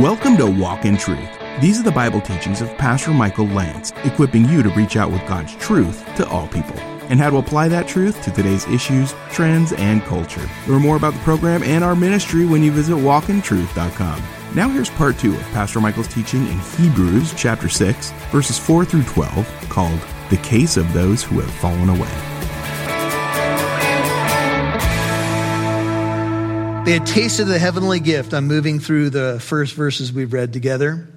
Welcome to Walk in Truth. These are the Bible teachings of Pastor Michael Lantz, equipping you to reach out with God's truth to all people and how to apply that truth to today's issues, trends, and culture. Learn more about the program and our ministry when you visit walkintruth.com. Now here's part two of Pastor Michael's teaching in Hebrews chapter 6, verses 4 through 12, called The Case of Those Who Have Fallen Away. They had tasted the heavenly gift. I'm moving through the first verses we've read together.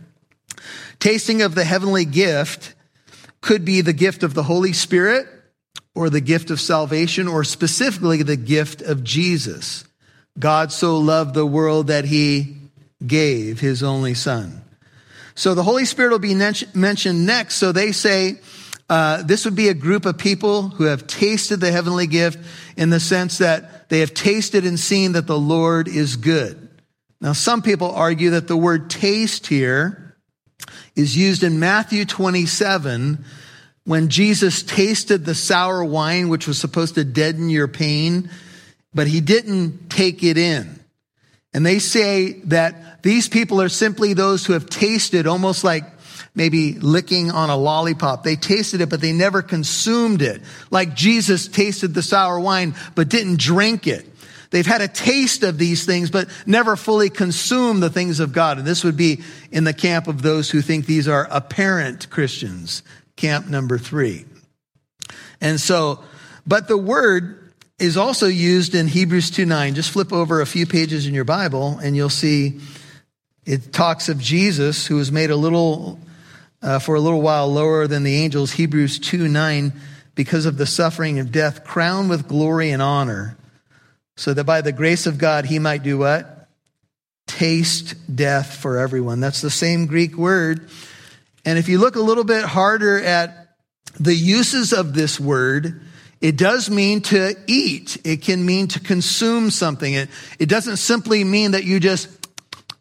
Tasting of the heavenly gift could be the gift of the Holy Spirit or the gift of salvation or specifically the gift of Jesus. God so loved the world that he gave his only son. So the Holy Spirit will be mentioned next. So they say, uh, this would be a group of people who have tasted the heavenly gift in the sense that they have tasted and seen that the Lord is good. Now, some people argue that the word taste here is used in Matthew 27 when Jesus tasted the sour wine, which was supposed to deaden your pain, but he didn't take it in. And they say that these people are simply those who have tasted almost like maybe licking on a lollipop. They tasted it, but they never consumed it. Like Jesus tasted the sour wine, but didn't drink it. They've had a taste of these things, but never fully consumed the things of God. And this would be in the camp of those who think these are apparent Christians, camp number three. And so, but the word is also used in Hebrews 2 9. Just flip over a few pages in your Bible and you'll see it talks of Jesus who was made a little uh, for a little while lower than the angels, Hebrews 2 9, because of the suffering of death, crowned with glory and honor, so that by the grace of God he might do what? Taste death for everyone. That's the same Greek word. And if you look a little bit harder at the uses of this word, it does mean to eat. It can mean to consume something. It, it doesn't simply mean that you just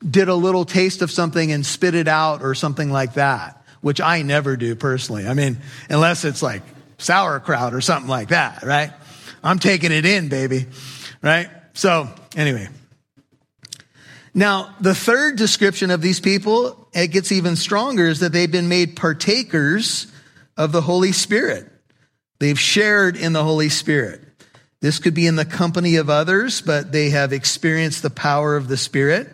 did a little taste of something and spit it out or something like that which I never do personally. I mean, unless it's like sauerkraut or something like that, right? I'm taking it in, baby, right? So, anyway. Now, the third description of these people, it gets even stronger, is that they've been made partakers of the Holy Spirit. They've shared in the Holy Spirit. This could be in the company of others, but they have experienced the power of the Spirit.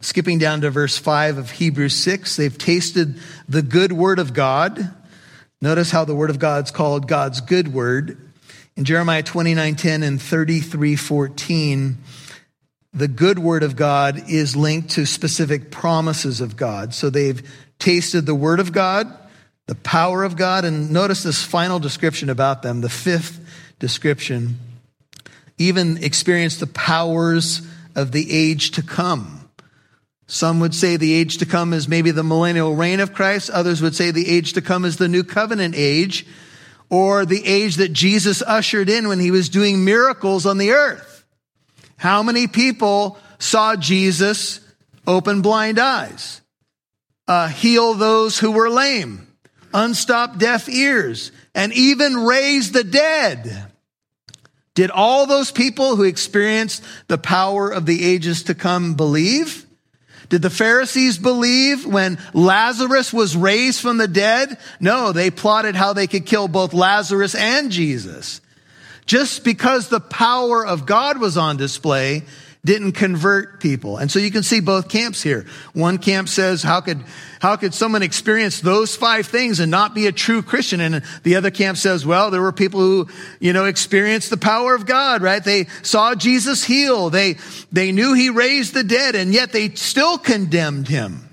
Skipping down to verse 5 of Hebrews 6, they've tasted the good word of God. Notice how the word of God's called God's good word. In Jeremiah 29:10 and 33:14, the good word of God is linked to specific promises of God. So they've tasted the word of God, the power of God, and notice this final description about them, the fifth description, even experienced the powers of the age to come. Some would say the age to come is maybe the millennial reign of Christ. Others would say the age to come is the new covenant age or the age that Jesus ushered in when he was doing miracles on the earth. How many people saw Jesus open blind eyes, uh, heal those who were lame, unstop deaf ears, and even raise the dead? Did all those people who experienced the power of the ages to come believe? Did the Pharisees believe when Lazarus was raised from the dead? No, they plotted how they could kill both Lazarus and Jesus. Just because the power of God was on display didn't convert people. And so you can see both camps here. One camp says, how could, how could someone experience those five things and not be a true Christian? And the other camp says, well, there were people who, you know, experienced the power of God, right? They saw Jesus heal. They, they knew he raised the dead and yet they still condemned him.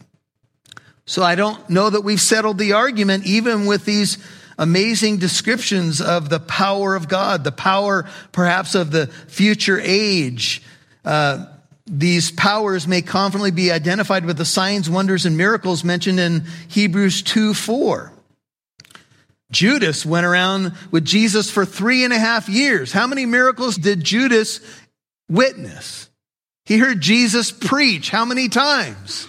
So I don't know that we've settled the argument even with these amazing descriptions of the power of God, the power perhaps of the future age, uh, these powers may confidently be identified with the signs, wonders, and miracles mentioned in Hebrews 2 4. Judas went around with Jesus for three and a half years. How many miracles did Judas witness? He heard Jesus preach. How many times?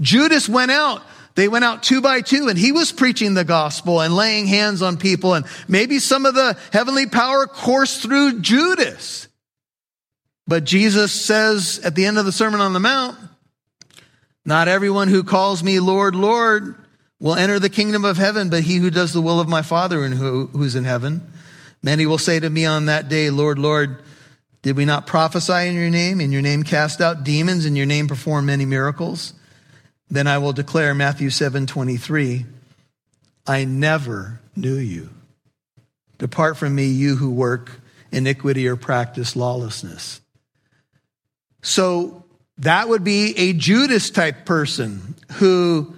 Judas went out. They went out two by two and he was preaching the gospel and laying hands on people. And maybe some of the heavenly power coursed through Judas. But Jesus says at the end of the Sermon on the Mount, Not everyone who calls me Lord, Lord will enter the kingdom of heaven, but he who does the will of my Father and who, who's in heaven. Many will say to me on that day, Lord, Lord, did we not prophesy in your name? In your name cast out demons, in your name perform many miracles? Then I will declare, Matthew 7 23, I never knew you. Depart from me, you who work iniquity or practice lawlessness. So that would be a Judas type person who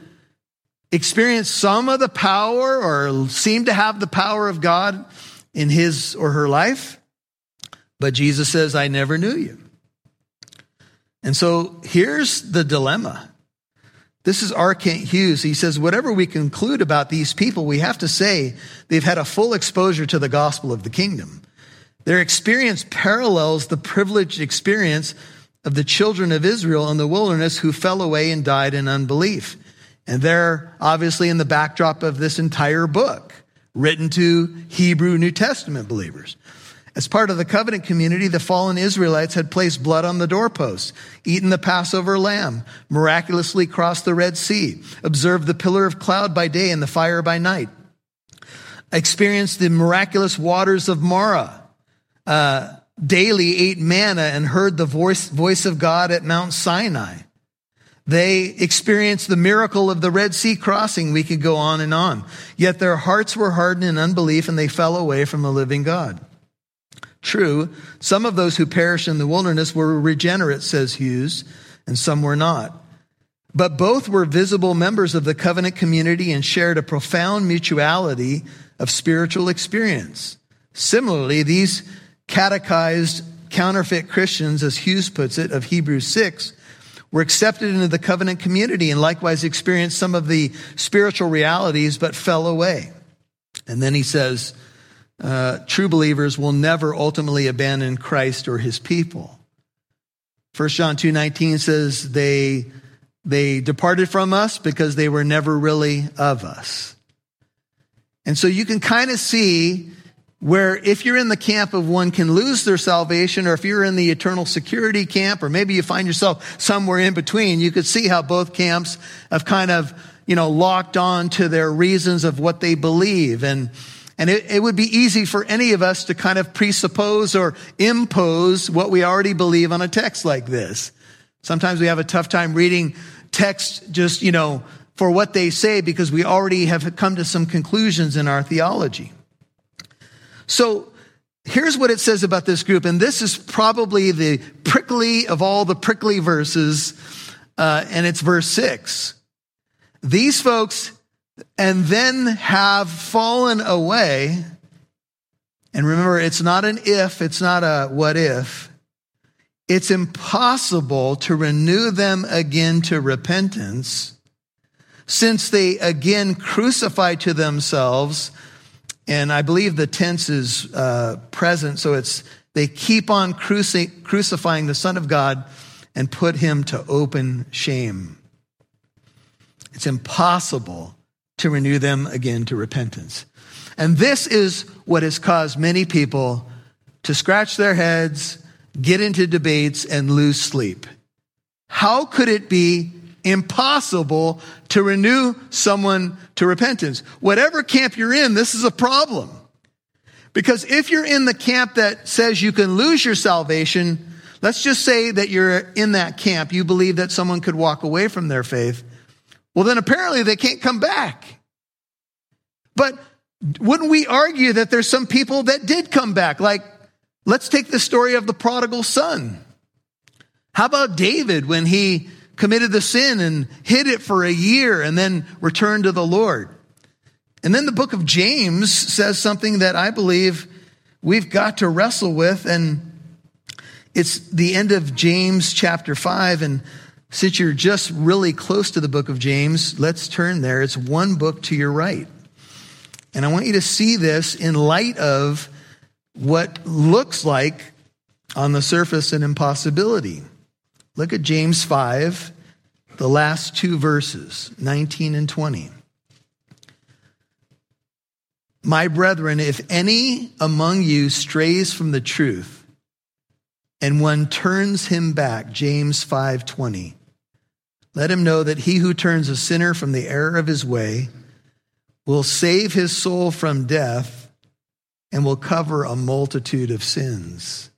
experienced some of the power or seemed to have the power of God in his or her life. But Jesus says, I never knew you. And so here's the dilemma. This is R. Kent Hughes. He says, whatever we conclude about these people, we have to say they've had a full exposure to the gospel of the kingdom. Their experience parallels the privileged experience of the children of Israel in the wilderness who fell away and died in unbelief. And they're obviously in the backdrop of this entire book, written to Hebrew New Testament believers. As part of the covenant community, the fallen Israelites had placed blood on the doorposts, eaten the Passover lamb, miraculously crossed the Red Sea, observed the pillar of cloud by day and the fire by night, experienced the miraculous waters of Marah, uh, daily ate manna and heard the voice, voice of God at Mount Sinai. They experienced the miracle of the Red Sea crossing. We could go on and on. Yet their hearts were hardened in unbelief and they fell away from the living God. True, some of those who perished in the wilderness were regenerate, says Hughes, and some were not. But both were visible members of the covenant community and shared a profound mutuality of spiritual experience. Similarly, these catechized counterfeit Christians, as Hughes puts it, of Hebrews 6, were accepted into the covenant community and likewise experienced some of the spiritual realities, but fell away. And then he says, uh, true believers will never ultimately abandon Christ or his people. 1 John 2.19 says they, they departed from us because they were never really of us. And so you can kind of see where if you're in the camp of one can lose their salvation, or if you're in the eternal security camp, or maybe you find yourself somewhere in between, you could see how both camps have kind of, you know, locked on to their reasons of what they believe. And, and it, it would be easy for any of us to kind of presuppose or impose what we already believe on a text like this. Sometimes we have a tough time reading text just, you know, for what they say because we already have come to some conclusions in our theology. So here's what it says about this group, and this is probably the prickly of all the prickly verses, uh, and it's verse six. These folks, and then have fallen away. And remember, it's not an if, it's not a what if. It's impossible to renew them again to repentance since they again crucify to themselves and I believe the tense is uh, present, so it's they keep on cruci- crucifying the Son of God and put him to open shame. It's impossible to renew them again to repentance. And this is what has caused many people to scratch their heads, get into debates, and lose sleep. How could it be impossible to renew someone to repentance. Whatever camp you're in, this is a problem. Because if you're in the camp that says you can lose your salvation, let's just say that you're in that camp, you believe that someone could walk away from their faith. Well, then apparently they can't come back. But wouldn't we argue that there's some people that did come back? Like, let's take the story of the prodigal son. How about David when he committed the sin and hid it for a year and then returned to the Lord. And then the book of James says something that I believe we've got to wrestle with. And it's the end of James chapter 5. And since you're just really close to the book of James, let's turn there. It's one book to your right. And I want you to see this in light of what looks like on the surface an impossibility. Look at James 5, the last two verses, 19 and 20. My brethren, if any among you strays from the truth and one turns him back, James 5:20. let him know that he who turns a sinner from the error of his way will save his soul from death and will cover a multitude of sins.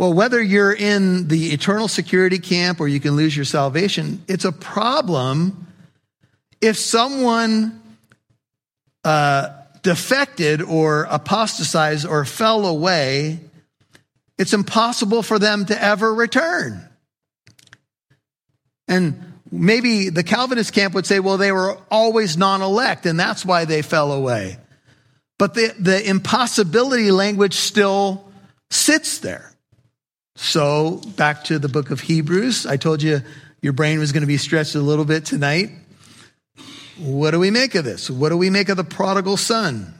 Well, whether you're in the eternal security camp or you can lose your salvation, it's a problem if someone uh, defected or apostatized or fell away. It's impossible for them to ever return. And maybe the Calvinist camp would say, well, they were always non elect, and that's why they fell away. But the, the impossibility language still sits there. So, back to the book of Hebrews. I told you your brain was going to be stretched a little bit tonight. What do we make of this? What do we make of the prodigal son?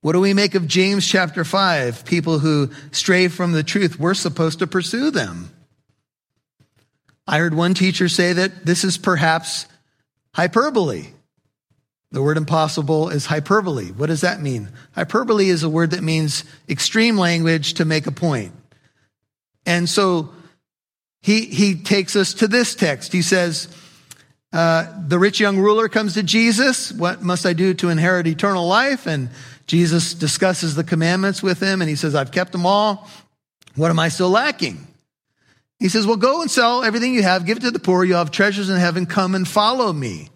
What do we make of James chapter 5? People who stray from the truth, we're supposed to pursue them. I heard one teacher say that this is perhaps hyperbole. The word impossible is hyperbole. What does that mean? Hyperbole is a word that means extreme language to make a point. And so he, he takes us to this text. He says, uh, The rich young ruler comes to Jesus. What must I do to inherit eternal life? And Jesus discusses the commandments with him, and he says, I've kept them all. What am I still lacking? He says, Well, go and sell everything you have, give it to the poor. You'll have treasures in heaven. Come and follow me.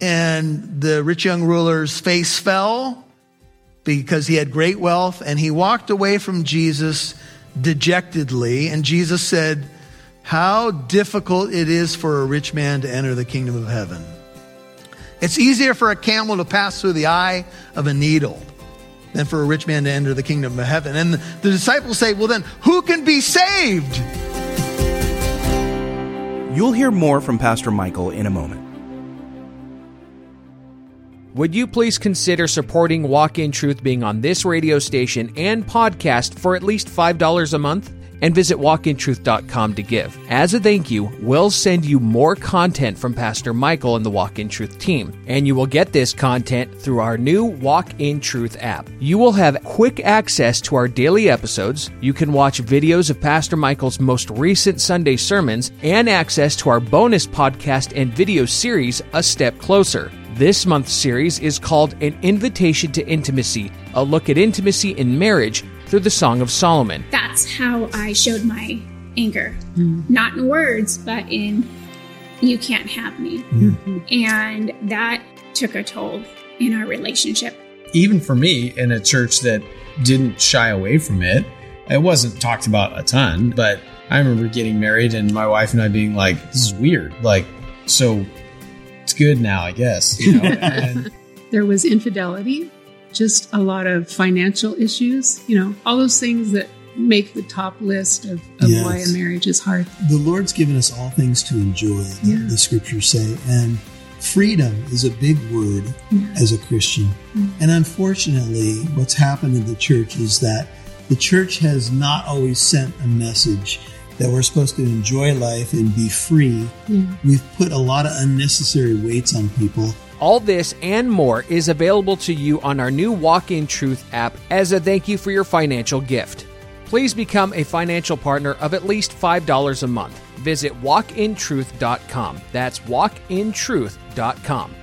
And the rich young ruler's face fell because he had great wealth, and he walked away from Jesus dejectedly. And Jesus said, How difficult it is for a rich man to enter the kingdom of heaven. It's easier for a camel to pass through the eye of a needle than for a rich man to enter the kingdom of heaven. And the disciples say, Well, then, who can be saved? You'll hear more from Pastor Michael in a moment. Would you please consider supporting Walk in Truth being on this radio station and podcast for at least $5 a month? And visit walkintruth.com to give. As a thank you, we'll send you more content from Pastor Michael and the Walk in Truth team. And you will get this content through our new Walk in Truth app. You will have quick access to our daily episodes. You can watch videos of Pastor Michael's most recent Sunday sermons and access to our bonus podcast and video series, A Step Closer. This month's series is called An Invitation to Intimacy, a look at intimacy in marriage through the Song of Solomon. That's how I showed my anger. Mm. Not in words, but in you can't have me. Mm-hmm. And that took a toll in our relationship. Even for me, in a church that didn't shy away from it, it wasn't talked about a ton, but I remember getting married and my wife and I being like, this is weird. Like, so it's good now, I guess. You know? and, there was infidelity, just a lot of financial issues, you know, all those things that make the top list of, of yes. why a marriage is hard. The Lord's given us all things to enjoy, yeah. the scriptures say. And freedom is a big word yeah. as a Christian. Mm-hmm. And unfortunately, what's happened in the church is that the church has not always sent a message that we're supposed to enjoy life and be free, yeah. we've put a lot of unnecessary weights on people. All this and more is available to you on our new Walk in Truth app as a thank you for your financial gift. Please become a financial partner of at least $5 a month. Visit walkintruth.com. That's walkintruth.com.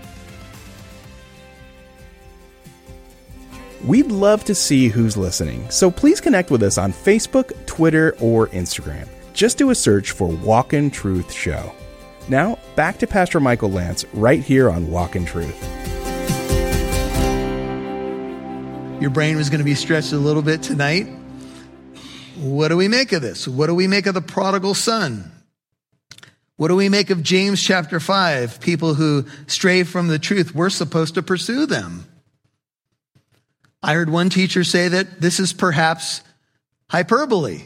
We'd love to see who's listening, so please connect with us on Facebook, Twitter, or Instagram. Just do a search for Walk in Truth Show. Now, back to Pastor Michael Lantz right here on Walk in Truth. Your brain was going to be stretched a little bit tonight. What do we make of this? What do we make of the prodigal son? What do we make of James chapter 5? People who stray from the truth, we're supposed to pursue them. I heard one teacher say that this is perhaps hyperbole.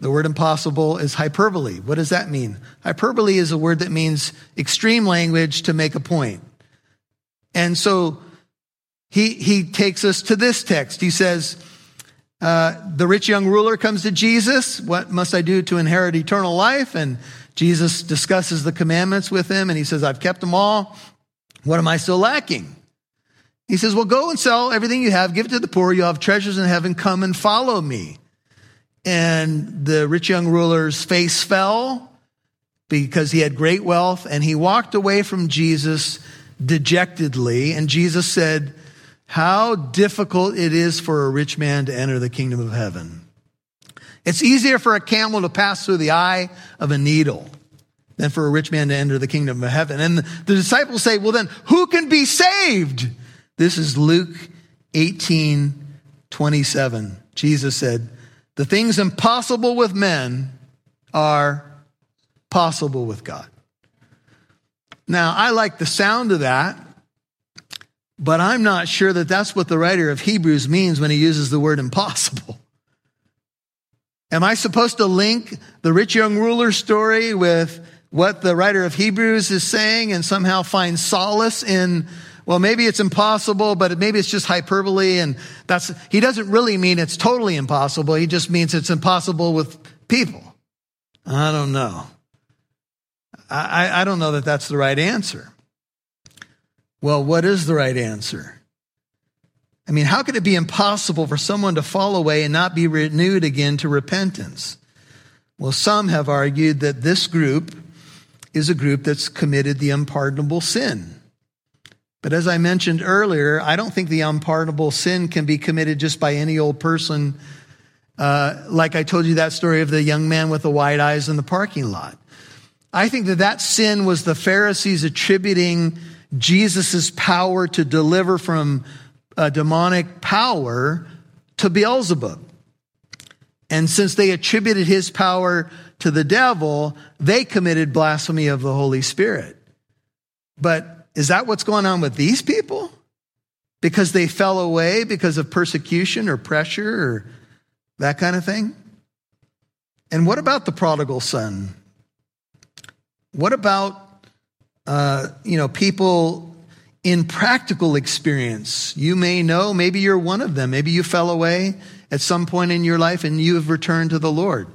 The word impossible is hyperbole. What does that mean? Hyperbole is a word that means extreme language to make a point. And so he, he takes us to this text. He says, uh, The rich young ruler comes to Jesus. What must I do to inherit eternal life? And Jesus discusses the commandments with him, and he says, I've kept them all. What am I still lacking? He says, Well, go and sell everything you have, give it to the poor. You'll have treasures in heaven. Come and follow me. And the rich young ruler's face fell because he had great wealth and he walked away from Jesus dejectedly. And Jesus said, How difficult it is for a rich man to enter the kingdom of heaven. It's easier for a camel to pass through the eye of a needle than for a rich man to enter the kingdom of heaven. And the disciples say, Well, then who can be saved? This is Luke 18 27. Jesus said, The things impossible with men are possible with God. Now, I like the sound of that, but I'm not sure that that's what the writer of Hebrews means when he uses the word impossible. Am I supposed to link the rich young ruler story with what the writer of Hebrews is saying and somehow find solace in, well, maybe it's impossible, but maybe it's just hyperbole. And that's, he doesn't really mean it's totally impossible. He just means it's impossible with people. I don't know. I, I don't know that that's the right answer. Well, what is the right answer? I mean, how could it be impossible for someone to fall away and not be renewed again to repentance? Well, some have argued that this group is a group that's committed the unpardonable sin. But as I mentioned earlier, I don't think the unpardonable sin can be committed just by any old person. Uh, like I told you that story of the young man with the white eyes in the parking lot. I think that that sin was the Pharisees attributing Jesus' power to deliver from a demonic power to Beelzebub. And since they attributed his power to the devil, they committed blasphemy of the Holy Spirit. But is that what's going on with these people? Because they fell away because of persecution or pressure or that kind of thing? And what about the prodigal son? What about, uh, you know, people in practical experience? You may know, maybe you're one of them. Maybe you fell away at some point in your life and you have returned to the Lord.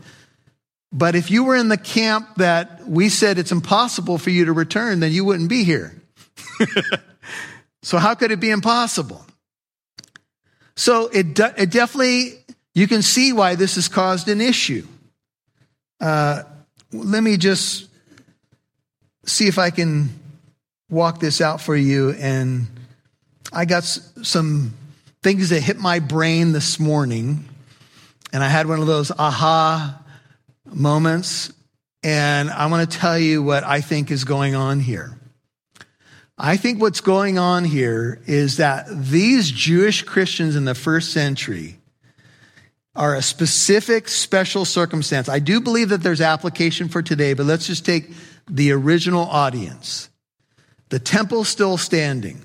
But if you were in the camp that we said it's impossible for you to return, then you wouldn't be here. so how could it be impossible? So it, it definitely, you can see why this has caused an issue. Uh, let me just see if I can walk this out for you. And I got some things that hit my brain this morning. And I had one of those aha moments. And I want to tell you what I think is going on here. I think what's going on here is that these Jewish Christians in the first century are a specific special circumstance. I do believe that there's application for today, but let's just take the original audience. The temple still standing.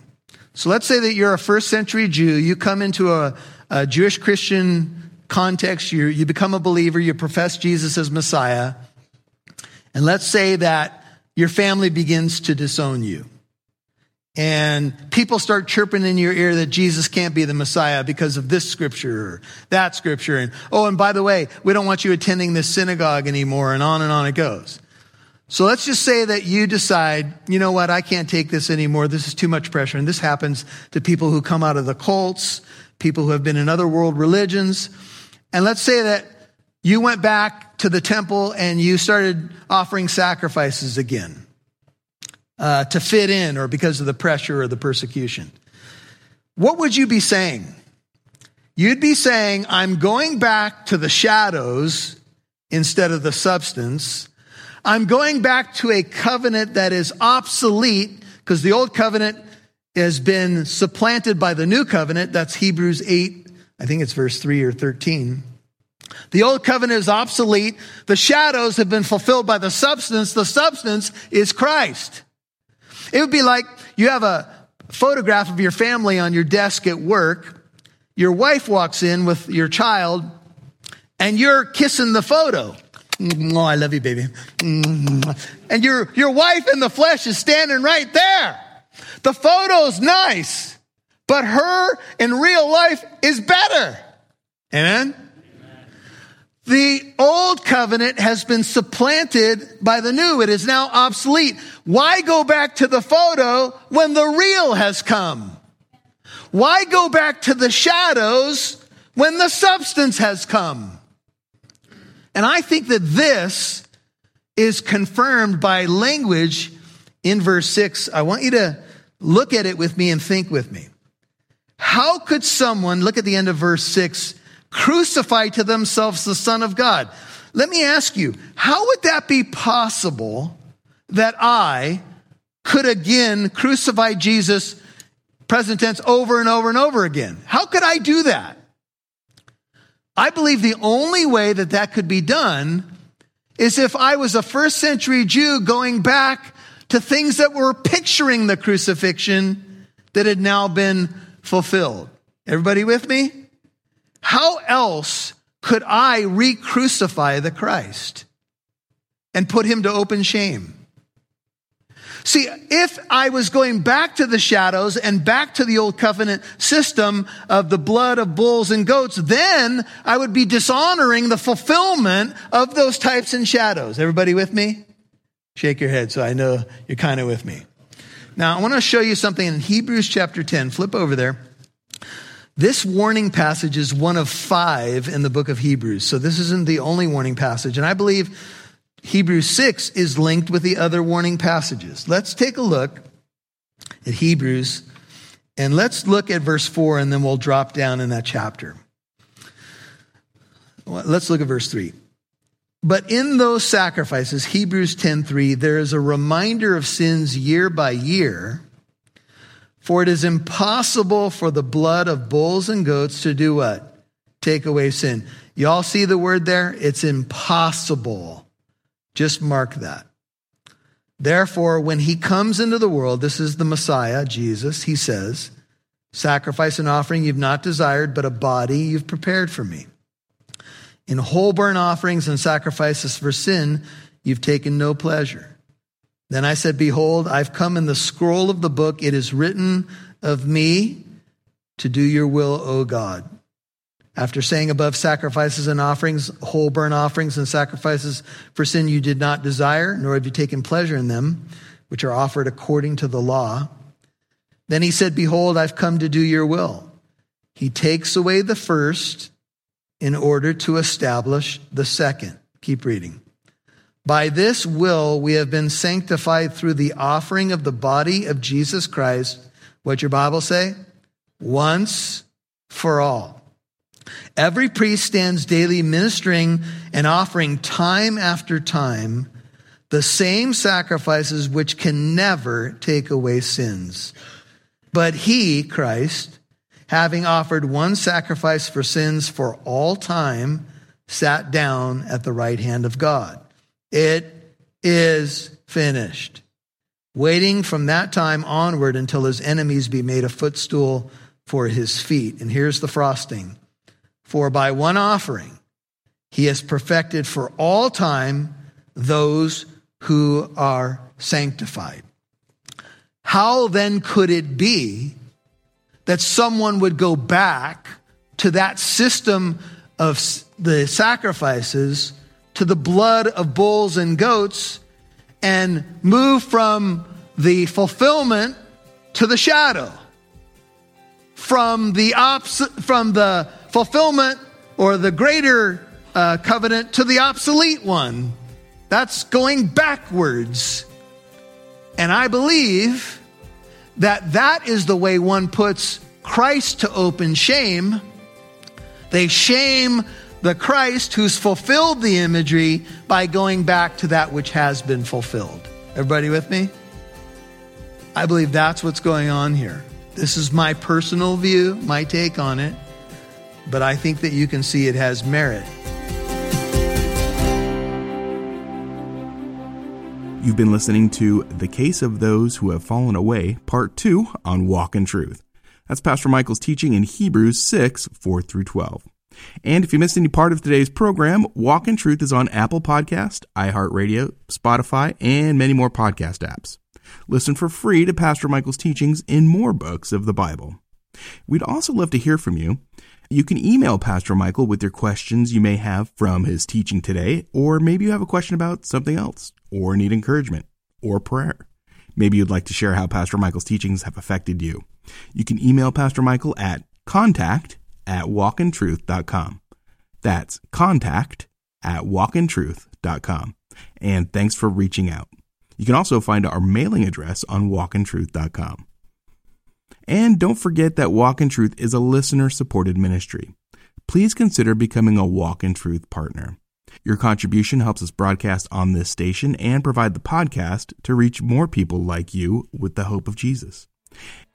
So let's say that you're a first century Jew. You come into a, a Jewish Christian context. You, you become a believer. You profess Jesus as Messiah. And let's say that your family begins to disown you. And people start chirping in your ear that Jesus can't be the Messiah because of this scripture or that scripture. And, oh, and by the way, we don't want you attending this synagogue anymore. And on and on it goes. So let's just say that you decide, you know what, I can't take this anymore. This is too much pressure. And this happens to people who come out of the cults, people who have been in other world religions. And let's say that you went back to the temple and you started offering sacrifices again uh, to fit in or because of the pressure or the persecution. What would you be saying? You'd be saying, I'm going back to the shadows instead of the substance. I'm going back to a covenant that is obsolete because the old covenant has been supplanted by the new covenant. That's Hebrews 8, I think it's verse 3 or 13. The old covenant is obsolete. The shadows have been fulfilled by the substance. The substance is Christ. It would be like you have a photograph of your family on your desk at work. Your wife walks in with your child and you're kissing the photo. Mm-hmm. Oh, I love you, baby. Mm-hmm. And your, your wife in the flesh is standing right there. The photo's nice, but her in real life is better. Amen? The old covenant has been supplanted by the new. It is now obsolete. Why go back to the photo when the real has come? Why go back to the shadows when the substance has come? And I think that this is confirmed by language in verse 6. I want you to look at it with me and think with me. How could someone, look at the end of verse 6, crucify to themselves the Son of God? Let me ask you, how would that be possible that I could again crucify Jesus, present tense, over and over and over again? How could I do that? I believe the only way that that could be done is if I was a first century Jew going back to things that were picturing the crucifixion that had now been fulfilled. Everybody with me? How else could I re crucify the Christ and put him to open shame? See, if I was going back to the shadows and back to the old covenant system of the blood of bulls and goats, then I would be dishonoring the fulfillment of those types and shadows. Everybody with me? Shake your head so I know you're kind of with me. Now, I want to show you something in Hebrews chapter 10. Flip over there. This warning passage is one of five in the book of Hebrews. So this isn't the only warning passage. And I believe Hebrews 6 is linked with the other warning passages. Let's take a look at Hebrews and let's look at verse 4 and then we'll drop down in that chapter. Let's look at verse 3. But in those sacrifices, Hebrews 10:3, there is a reminder of sins year by year. For it is impossible for the blood of bulls and goats to do what? Take away sin. Y'all see the word there? It's impossible. Just mark that. Therefore, when he comes into the world, this is the Messiah, Jesus, he says, Sacrifice and offering you've not desired, but a body you've prepared for me. In whole burnt offerings and sacrifices for sin, you've taken no pleasure. Then I said, Behold, I've come in the scroll of the book. It is written of me to do your will, O God. After saying above sacrifices and offerings, whole burnt offerings and sacrifices for sin you did not desire, nor have you taken pleasure in them, which are offered according to the law. Then he said, Behold, I've come to do your will. He takes away the first in order to establish the second. Keep reading. By this will we have been sanctified through the offering of the body of Jesus Christ. What your Bible say? Once for all. Every priest stands daily ministering and offering time after time the same sacrifices which can never take away sins. But he, Christ, having offered one sacrifice for sins for all time, sat down at the right hand of God. It is finished. Waiting from that time onward until his enemies be made a footstool for his feet. And here's the frosting. For by one offering, he has perfected for all time those who are sanctified. How then could it be that someone would go back to that system of the sacrifices, to the blood of bulls and goats, and move from the fulfillment to the shadow? From the, obs- from the fulfillment or the greater uh, covenant to the obsolete one. That's going backwards. And I believe that that is the way one puts Christ to open shame. They shame the Christ who's fulfilled the imagery by going back to that which has been fulfilled. Everybody with me? I believe that's what's going on here. This is my personal view, my take on it but I think that you can see it has merit. You've been listening to The Case of Those Who Have Fallen Away, Part 2 on Walk in Truth. That's Pastor Michael's teaching in Hebrews 6 4 through 12. And if you missed any part of today's program, Walk in Truth is on Apple Podcast, iHeartRadio, Spotify, and many more podcast apps. Listen for free to Pastor Michael's teachings in more books of the Bible. We'd also love to hear from you. You can email Pastor Michael with your questions you may have from his teaching today, or maybe you have a question about something else, or need encouragement, or prayer. Maybe you'd like to share how Pastor Michael's teachings have affected you. You can email Pastor Michael at contact at walkintruth.com. That's contact at walkintruth.com. And thanks for reaching out. You can also find our mailing address on walkintruth.com. And don't forget that Walk in Truth is a listener supported ministry. Please consider becoming a Walk in Truth partner. Your contribution helps us broadcast on this station and provide the podcast to reach more people like you with the hope of Jesus.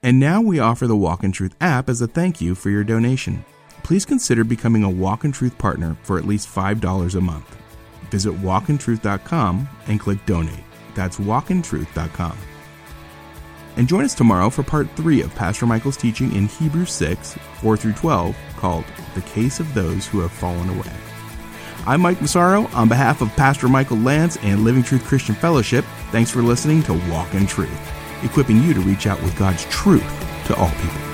And now we offer the Walk in Truth app as a thank you for your donation. Please consider becoming a Walk in Truth partner for at least $5 a month. Visit walkintruth.com and click donate. That's walkintruth.com. And join us tomorrow for part 3 of Pastor Michael's teaching in Hebrews 6 4 through 12 called The Case of Those Who Have Fallen Away. I'm Mike Massaro on behalf of Pastor Michael Lantz and Living Truth Christian Fellowship. Thanks for listening to Walk in Truth, equipping you to reach out with God's truth to all people.